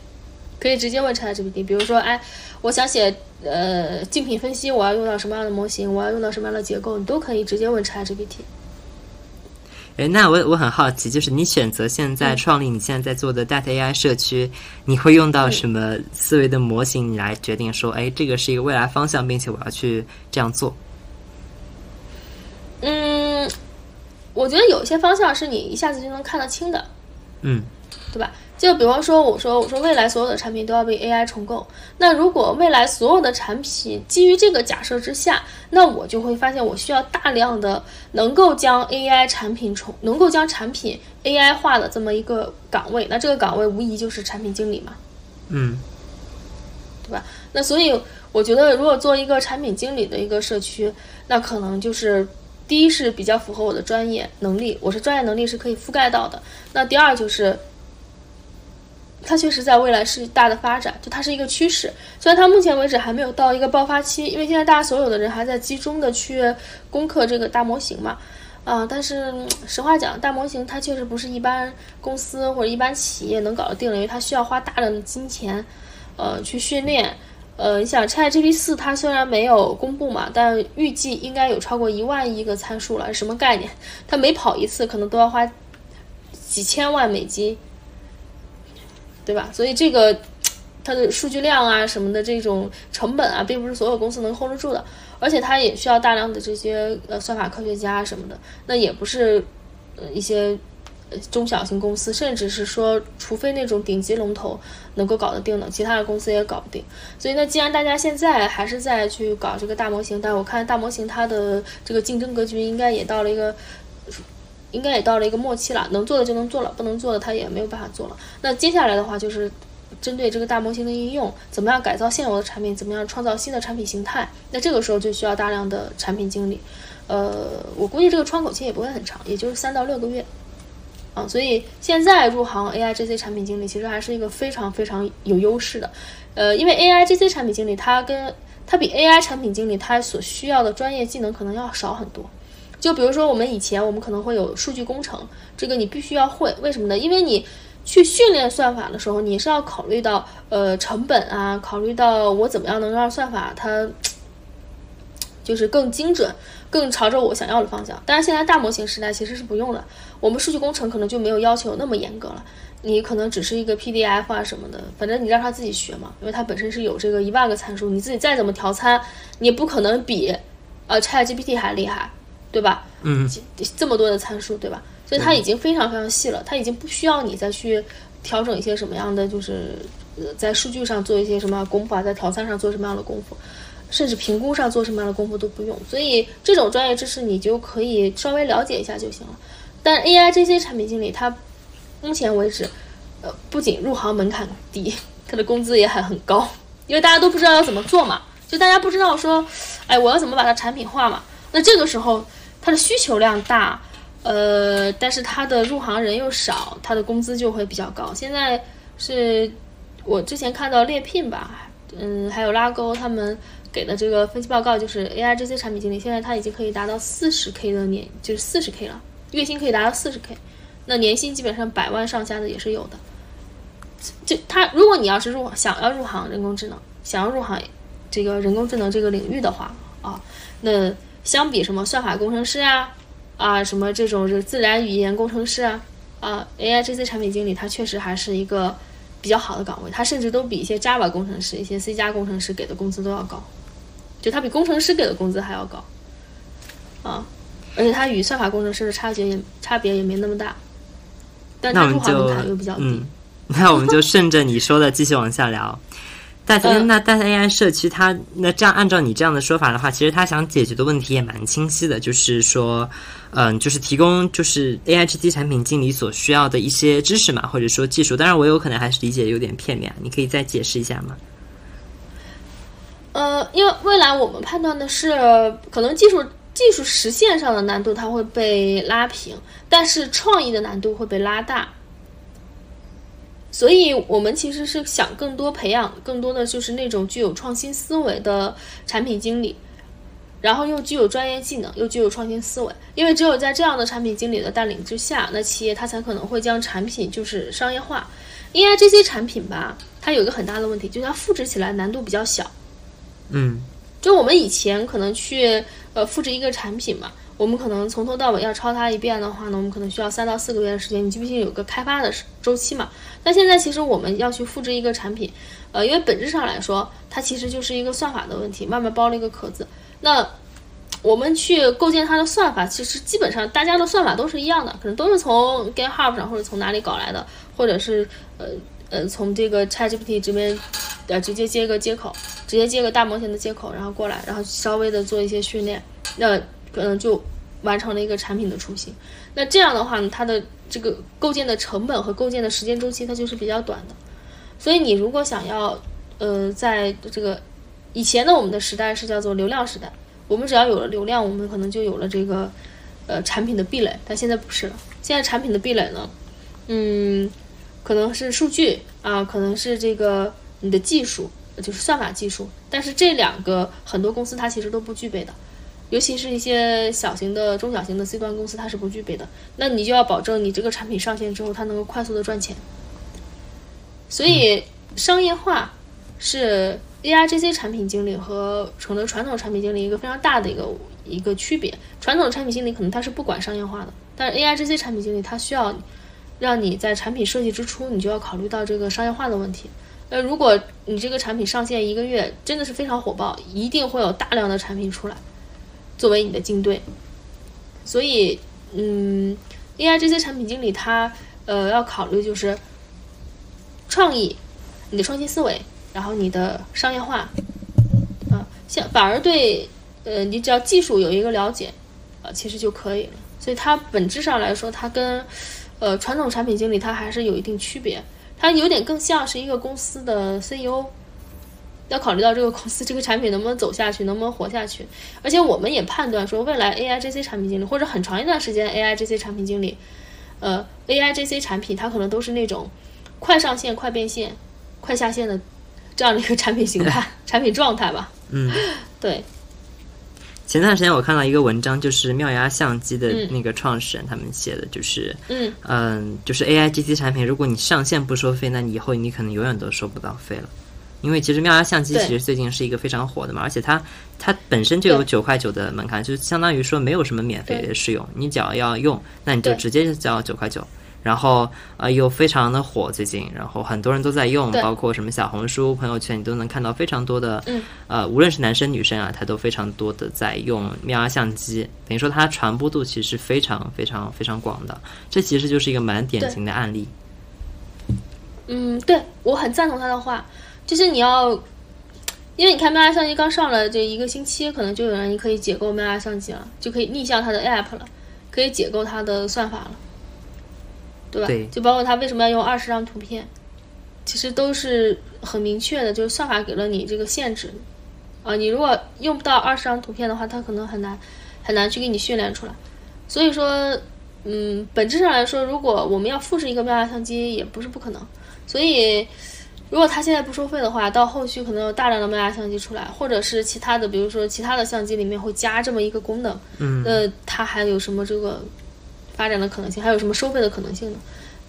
可以直接问 ChatGPT。比如说，哎，我想写呃竞品分析，我要用到什么样的模型，我要用到什么样的结构，你都可以直接问 ChatGPT。哎，那我我很好奇，就是你选择现在创立你现在在做的 Data AI 社区，你会用到什么思维的模型你来决定说，哎，这个是一个未来方向，并且我要去这样做？嗯，我觉得有一些方向是你一下子就能看得清的，嗯，对吧？就比方说，我说我说未来所有的产品都要被 AI 重构，那如果未来所有的产品基于这个假设之下，那我就会发现我需要大量的能够将 AI 产品重能够将产品 AI 化的这么一个岗位，那这个岗位无疑就是产品经理嘛，嗯，对吧？那所以我觉得，如果做一个产品经理的一个社区，那可能就是。第一是比较符合我的专业能力，我是专业能力是可以覆盖到的。那第二就是。它确实在未来是大的发展，就它是一个趋势。虽然它目前为止还没有到一个爆发期，因为现在大家所有的人还在集中的去攻克这个大模型嘛，啊，但是实话讲，大模型它确实不是一般公司或者一般企业能搞得定的，因为它需要花大量的金钱，呃，去训练。呃，你想，ChatGPT 四它虽然没有公布嘛，但预计应该有超过一万亿个参数了，什么概念？它每跑一次可能都要花几千万美金。对吧？所以这个它的数据量啊什么的这种成本啊，并不是所有公司能 hold 得住的，而且它也需要大量的这些呃算法科学家什么的，那也不是呃一些中小型公司，甚至是说，除非那种顶级龙头能够搞得定的，其他的公司也搞不定。所以呢，既然大家现在还是在去搞这个大模型，但我看大模型它的这个竞争格局应该也到了一个。应该也到了一个末期了，能做的就能做了，不能做的它也没有办法做了。那接下来的话就是针对这个大模型的应用，怎么样改造现有的产品，怎么样创造新的产品形态。那这个时候就需要大量的产品经理。呃，我估计这个窗口期也不会很长，也就是三到六个月。啊，所以现在入行 AI GC 产品经理其实还是一个非常非常有优势的。呃，因为 AI GC 产品经理它跟它比 AI 产品经理它所需要的专业技能可能要少很多。就比如说，我们以前我们可能会有数据工程，这个你必须要会，为什么呢？因为你去训练算法的时候，你是要考虑到呃成本啊，考虑到我怎么样能让算法它 就是更精准，更朝着我想要的方向。但是现在大模型时代其实是不用了，我们数据工程可能就没有要求那么严格了，你可能只是一个 PDF 啊什么的，反正你让他自己学嘛，因为它本身是有这个一万个参数，你自己再怎么调参，你也不可能比呃 ChatGPT 还厉害。对吧？嗯，这么多的参数，对吧？所以它已经非常非常细了，它已经不需要你再去调整一些什么样的，就是呃，在数据上做一些什么功夫啊，在调参上做什么样的功夫，甚至评估上做什么样的功夫都不用。所以这种专业知识你就可以稍微了解一下就行了。但 AI 这些产品经理，他目前为止，呃，不仅入行门槛低，他的工资也还很高，因为大家都不知道要怎么做嘛，就大家不知道说，哎，我要怎么把它产品化嘛？那这个时候。它的需求量大，呃，但是它的入行人又少，它的工资就会比较高。现在是我之前看到猎聘吧，嗯，还有拉勾他们给的这个分析报告，就是 AI 这些产品经理现在他已经可以达到四十 K 的年，就是四十 K 了，月薪可以达到四十 K，那年薪基本上百万上下的也是有的。就他，如果你要是入想要入行人工智能，想要入行这个人工智能这个领域的话啊，那。相比什么算法工程师啊，啊什么这种是自然语言工程师啊，啊 AI 这些产品经理，他确实还是一个比较好的岗位，他甚至都比一些 Java 工程师、一些 C 加工程师给的工资都要高，就他比工程师给的工资还要高，啊，而且他与算法工程师的差距也差别也没那么大，但他入行门槛又比较低。那我们就顺着你说的继续往下聊。但那但 AI 社区它那这样按照你这样的说法的话，其实它想解决的问题也蛮清晰的，就是说，嗯，就是提供就是 AI 这些产品经理所需要的一些知识嘛，或者说技术。当然，我有可能还是理解有点片面，你可以再解释一下吗？呃，因为未来我们判断的是，可能技术技术实现上的难度它会被拉平，但是创意的难度会被拉大。所以，我们其实是想更多培养更多的就是那种具有创新思维的产品经理，然后又具有专业技能，又具有创新思维。因为只有在这样的产品经理的带领之下，那企业它才可能会将产品就是商业化。因为这些产品吧，它有一个很大的问题，就是它复制起来难度比较小。嗯，就我们以前可能去呃复制一个产品嘛。我们可能从头到尾要抄它一遍的话呢，我们可能需要三到四个月的时间。你记不记得有个开发的周期嘛？那现在其实我们要去复制一个产品，呃，因为本质上来说，它其实就是一个算法的问题，外面包了一个壳子。那我们去构建它的算法，其实基本上大家的算法都是一样的，可能都是从 GitHub 上或者从哪里搞来的，或者是呃呃从这个 ChatGPT 这边呃直接接一个接口，直接接个大模型的接口，然后过来，然后稍微的做一些训练。那可能就完成了一个产品的雏形。那这样的话呢，它的这个构建的成本和构建的时间周期，它就是比较短的。所以你如果想要，呃，在这个以前的我们的时代是叫做流量时代，我们只要有了流量，我们可能就有了这个呃产品的壁垒。但现在不是了，现在产品的壁垒呢，嗯，可能是数据啊，可能是这个你的技术，就是算法技术。但是这两个很多公司它其实都不具备的，尤其是一些小型的、中小型的 C 端公司，它是不具备的。那你就要保证你这个产品上线之后，它能够快速的赚钱。所以商业化是 AIGC 产品经理和可能传统产品经理一个非常大的一个一个区别。传统产品经理可能他是不管商业化的，但是 AIGC 产品经理他需要让你在产品设计之初，你就要考虑到这个商业化的问题。呃，如果你这个产品上线一个月真的是非常火爆，一定会有大量的产品出来作为你的竞对。所以，嗯，AI 这些产品经理他呃要考虑就是创意、你的创新思维，然后你的商业化，啊，像反而对呃你只要技术有一个了解，呃其实就可以了。所以它本质上来说，它跟呃传统产品经理他还是有一定区别。他有点更像是一个公司的 CEO，要考虑到这个公司这个产品能不能走下去，能不能活下去。而且我们也判断说，未来 AIGC 产品经理或者很长一段时间 AIGC 产品经理，呃，AIGC 产品它可能都是那种快上线、快变现、快下线的这样的一个产品形态、产品状态吧。嗯，对。前段时间我看到一个文章，就是妙牙相机的那个创始人他们写的，就是嗯。嗯，就是 AIGC 产品，如果你上线不收费，那你以后你可能永远都收不到费了。因为其实妙牙相机其实最近是一个非常火的嘛，而且它它本身就有对。九块九的门槛，就相当于说没有什么免费的试用，你只要要用，那你就直接交九块九。然后呃又非常的火最近，然后很多人都在用，包括什么小红书、朋友圈，你都能看到非常多的，嗯。呃，无论是男生女生啊，他都非常多的在用妙牙相机，等于说它传播度其实非常非常非常广的，这其实就是一个蛮典型的案例。嗯，对我很赞同他的话，就是你要，因为你看妙牙相机刚上了这一个星期，可能就有人可以解构妙牙相机了，就可以逆向它的 app 了，可以解构它的算法了，对吧？对就包括它为什么要用二十张图片，其实都是很明确的，就是算法给了你这个限制，啊，你如果用不到二十张图片的话，它可能很难很难去给你训练出来，所以说。嗯，本质上来说，如果我们要复制一个妙牙相机，也不是不可能。所以，如果它现在不收费的话，到后续可能有大量的妙牙相机出来，或者是其他的，比如说其他的相机里面会加这么一个功能，嗯，那它还有什么这个发展的可能性？还有什么收费的可能性呢？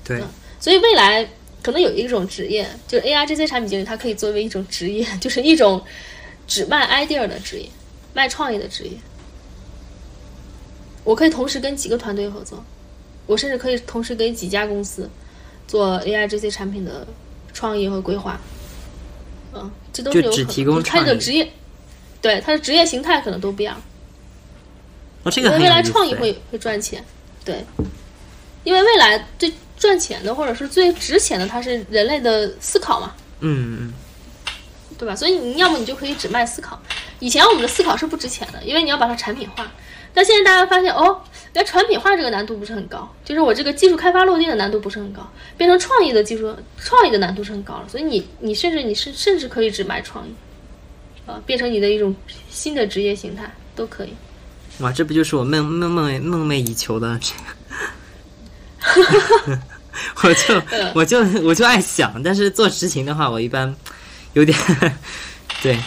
对，所以未来可能有一种职业，就是 AI 这些产品经理，它可以作为一种职业，就是一种只卖 idea 的职业，卖创意的职业。我可以同时跟几个团队合作，我甚至可以同时给几家公司做 AI 这些产品的创意和规划。嗯，这都是有可能。就只提供它创意的职业，对它的职业形态可能都不一样。哦，这因为未来创意会会赚钱，对，因为未来最赚钱的或者是最值钱的，它是人类的思考嘛，嗯嗯对吧？所以你要么你就可以只卖思考，以前我们的思考是不值钱的，因为你要把它产品化。但现在大家发现，哦，原来产品化这个难度不是很高，就是我这个技术开发落地的难度不是很高，变成创意的技术创意的难度是很高了。所以你你甚至你是甚至可以只卖创意，啊、变成你的一种新的职业形态都可以。哇，这不就是我梦梦梦梦寐以求的这个？我就我就我就爱想，但是做执行的话，我一般有点 对，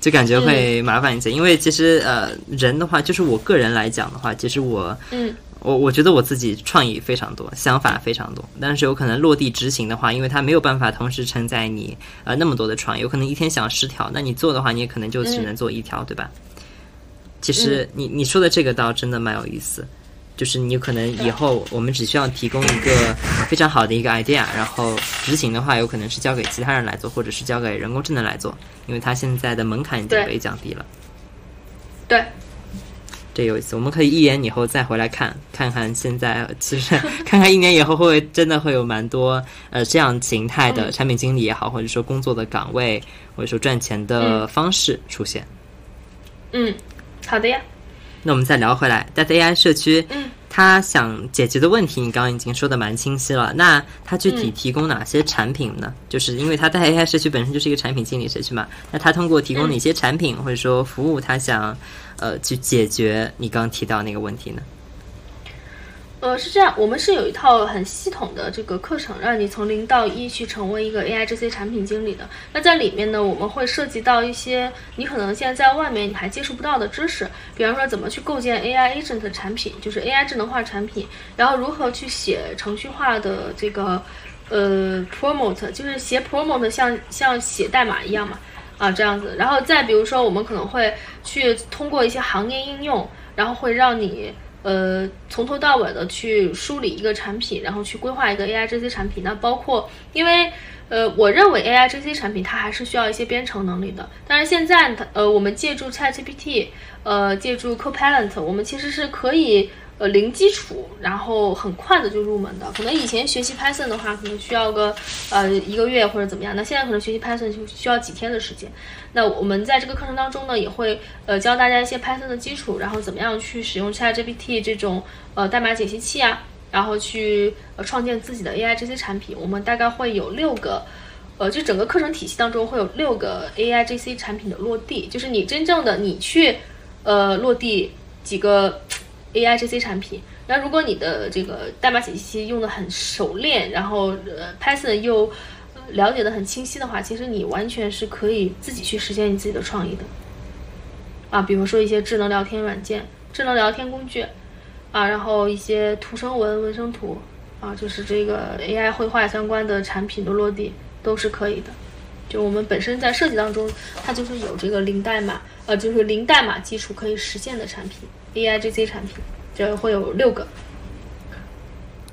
就感觉会麻烦一些。因为其实呃，人的话，就是我个人来讲的话，其实我嗯我我觉得我自己创意非常多，想法非常多，但是有可能落地执行的话，因为它没有办法同时承载你呃那么多的创意，有可能一天想十条，那你做的话，你也可能就只能做一条，对吧？其实你你说的这个倒真的蛮有意思，就是你可能以后我们只需要提供一个非常好的一个 idea，然后执行的话有可能是交给其他人来做，或者是交给人工智能来做，因为它现在的门槛已经被降低了。对，这有意思，我们可以一年以后再回来看，看看现在，其实看看一年以后会不会真的会有蛮多呃这样形态的产品经理也好，或者说工作的岗位，或者说赚钱的方式出现。嗯，好的呀。那我们再聊回来，Data AI 社区，嗯他想解决的问题，你刚刚已经说的蛮清晰了。那他具体提供哪些产品呢？就是因为他在 AI 社区本身就是一个产品经理社区嘛。那他通过提供哪些产品或者说服务，他想呃去解决你刚刚提到那个问题呢？呃，是这样，我们是有一套很系统的这个课程，让你从零到一去成为一个 AI GC 产品经理的。那在里面呢，我们会涉及到一些你可能现在在外面你还接触不到的知识，比方说怎么去构建 AI agent 产品，就是 AI 智能化产品，然后如何去写程序化的这个呃 promote，就是写 promote 像像写代码一样嘛，啊这样子。然后再比如说，我们可能会去通过一些行业应用，然后会让你。呃，从头到尾的去梳理一个产品，然后去规划一个 AI GC 产品。那包括，因为呃，我认为 AI GC 产品它还是需要一些编程能力的。但是现在，呃，我们借助 ChatGPT，呃，借助 Copilot，我们其实是可以。呃，零基础，然后很快的就入门的。可能以前学习 Python 的话，可能需要个呃一个月或者怎么样。那现在可能学习 Python 就需要几天的时间。那我们在这个课程当中呢，也会呃教大家一些 Python 的基础，然后怎么样去使用 ChatGPT 这种呃代码解析器啊，然后去呃创建自己的 AI 这些产品。我们大概会有六个，呃，就整个课程体系当中会有六个 AI GC 产品的落地，就是你真正的你去呃落地几个。AI GC 产品，那如果你的这个代码解析用的很熟练，然后呃 Python 又了解的很清晰的话，其实你完全是可以自己去实现你自己的创意的。啊，比如说一些智能聊天软件、智能聊天工具，啊，然后一些图生文、文生图，啊，就是这个 AI 绘画相关的产品的落地都是可以的。就我们本身在设计当中，它就是有这个零代码，呃，就是零代码基础可以实现的产品。AI GC 产品，这会有六个，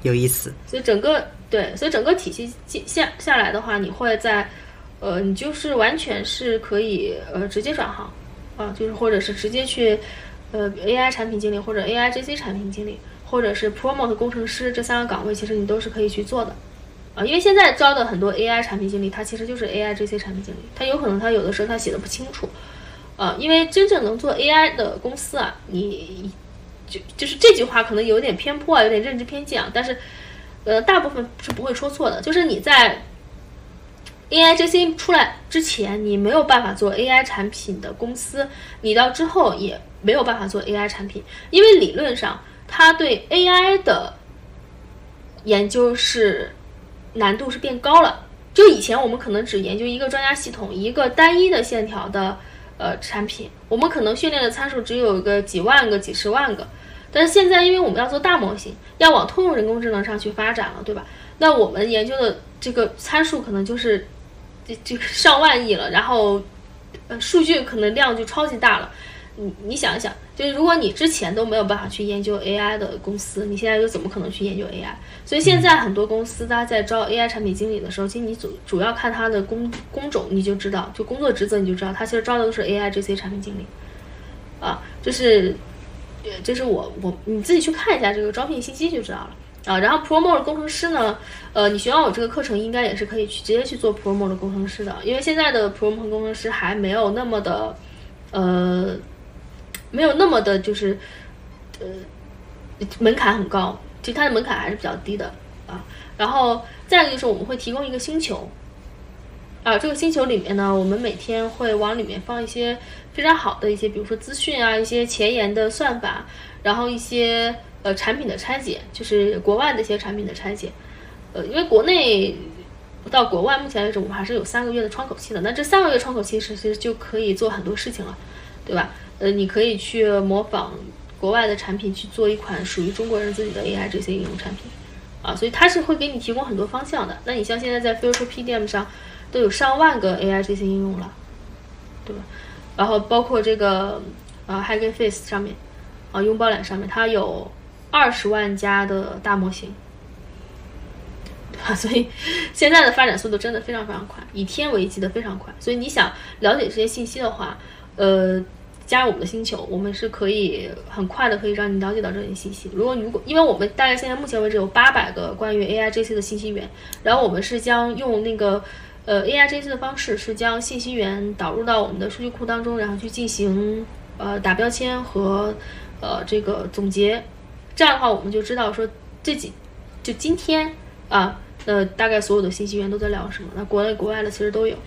有意思。所以整个对，所以整个体系下下来的话，你会在，呃，你就是完全是可以呃直接转行，啊，就是或者是直接去呃 AI 产品经理或者 AI GC 产品经理，或者是 Promote 工程师这三个岗位，其实你都是可以去做的，啊，因为现在招的很多 AI 产品经理，他其实就是 AI GC 产品经理，他有可能他有的时候他写的不清楚。呃，因为真正能做 AI 的公司啊，你就就是这句话可能有点偏颇啊，有点认知偏见啊，但是呃，大部分是不会说错的。就是你在 AI 这些出来之前，你没有办法做 AI 产品的公司，你到之后也没有办法做 AI 产品，因为理论上它对 AI 的研究是难度是变高了。就以前我们可能只研究一个专家系统，一个单一的线条的。呃，产品我们可能训练的参数只有个几万个、几十万个，但是现在因为我们要做大模型，要往通用人工智能上去发展了，对吧？那我们研究的这个参数可能就是这这个上万亿了，然后呃，数据可能量就超级大了。你你想一想，就是如果你之前都没有办法去研究 AI 的公司，你现在又怎么可能去研究 AI？所以现在很多公司它在招 AI 产品经理的时候，其实你主主要看它的工工种，你就知道，就工作职责你就知道，它其实招的都是 AI 这些产品经理。啊，这是，这是我我你自己去看一下这个招聘信息就知道了啊。然后 Promo 的工程师呢，呃，你学完我这个课程，应该也是可以去直接去做 Promo 的工程师的，因为现在的 Promo 工程师还没有那么的，呃。没有那么的，就是，呃，门槛很高，其实它的门槛还是比较低的啊。然后再一个就是我们会提供一个星球，啊，这个星球里面呢，我们每天会往里面放一些非常好的一些，比如说资讯啊，一些前沿的算法，然后一些呃产品的拆解，就是国外的一些产品的拆解。呃，因为国内到国外目前为止，我们还是有三个月的窗口期的。那这三个月窗口期其实就可以做很多事情了，对吧？呃，你可以去模仿国外的产品去做一款属于中国人自己的 AI 这些应用产品，啊，所以它是会给你提供很多方向的。那你像现在在 Future PDM 上都有上万个 AI 这些应用了，对吧？然后包括这个啊 Hugging Face 上面啊拥抱脸上面，它有二十万加的大模型，对吧？所以现在的发展速度真的非常非常快，以天为基的非常快。所以你想了解这些信息的话，呃。加入我们的星球，我们是可以很快的可以让你了解到这些信息。如果你如果，因为我们大概现在目前为止有八百个关于 AI GC 的信息源，然后我们是将用那个呃 AI GC 的方式，是将信息源导入到我们的数据库当中，然后去进行呃打标签和呃这个总结，这样的话，我们就知道说这几就今天啊，呃，大概所有的信息源都在聊什么。那国内国外的其实都有，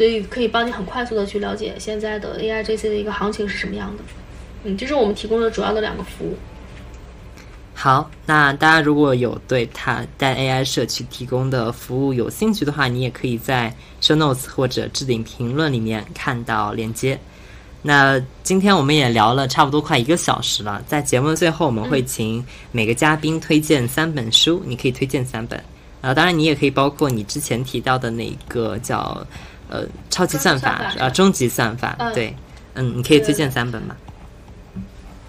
所以可以帮你很快速的去了解现在的 AIGC 的一个行情是什么样的。嗯，这是我们提供的主要的两个服务。好，那大家如果有对它在 AI 社区提供的服务有兴趣的话，你也可以在 Show Notes 或者置顶评论里面看到链接。那今天我们也聊了差不多快一个小时了，在节目的最后，我们会请每个嘉宾推荐三本书，你可以推荐三本。啊，当然你也可以包括你之前提到的那个叫呃超级算法啊终极算法，对，嗯，你可以推荐三本吗？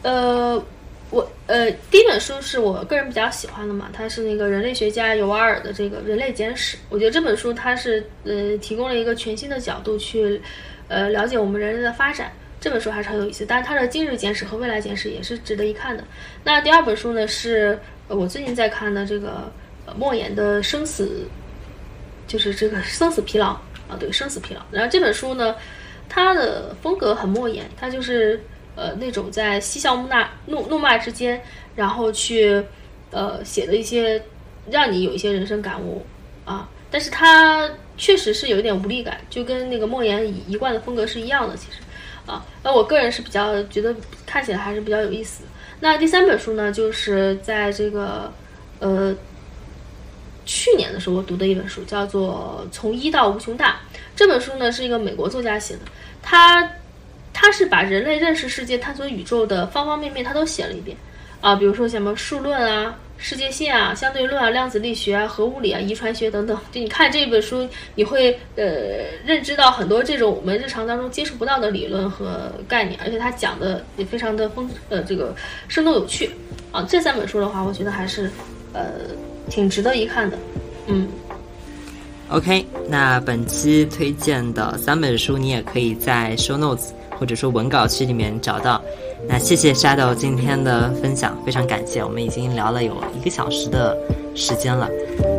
呃。我呃，第一本书是我个人比较喜欢的嘛，它是那个人类学家尤瓦尔的这个《人类简史》。我觉得这本书它是呃提供了一个全新的角度去呃了解我们人类的发展，这本书还是很有意思。但是它的《今日简史》和《未来简史》也是值得一看的。那第二本书呢是我最近在看的这个莫言的《生死》，就是这个生死疲劳啊，对，生死疲劳。然后这本书呢，它的风格很莫言，它就是。呃，那种在嬉笑怒骂、怒怒骂之间，然后去，呃，写的一些让你有一些人生感悟啊，但是它确实是有一点无力感，就跟那个莫言一一贯的风格是一样的，其实，啊，那我个人是比较觉得看起来还是比较有意思。那第三本书呢，就是在这个呃去年的时候我读的一本书，叫做《从一到无穷大》。这本书呢是一个美国作家写的，他。他是把人类认识世界、探索宇宙的方方面面，他都写了一遍，啊，比如说什么数论啊、世界线啊、相对论啊、量子力学啊、核物理啊、遗传学等等。就你看这本书，你会呃认知到很多这种我们日常当中接触不到的理论和概念，而且他讲的也非常的丰呃这个生动有趣啊。这三本书的话，我觉得还是呃挺值得一看的，嗯。OK，那本期推荐的三本书，你也可以在 Show Notes。或者说文稿区里面找到，那谢谢 Shadow 今天的分享，非常感谢，我们已经聊了有一个小时的时间了，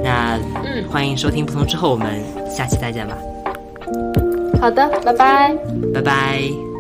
那嗯，欢迎收听不同之后，我们下期再见吧。好的，拜拜，拜拜。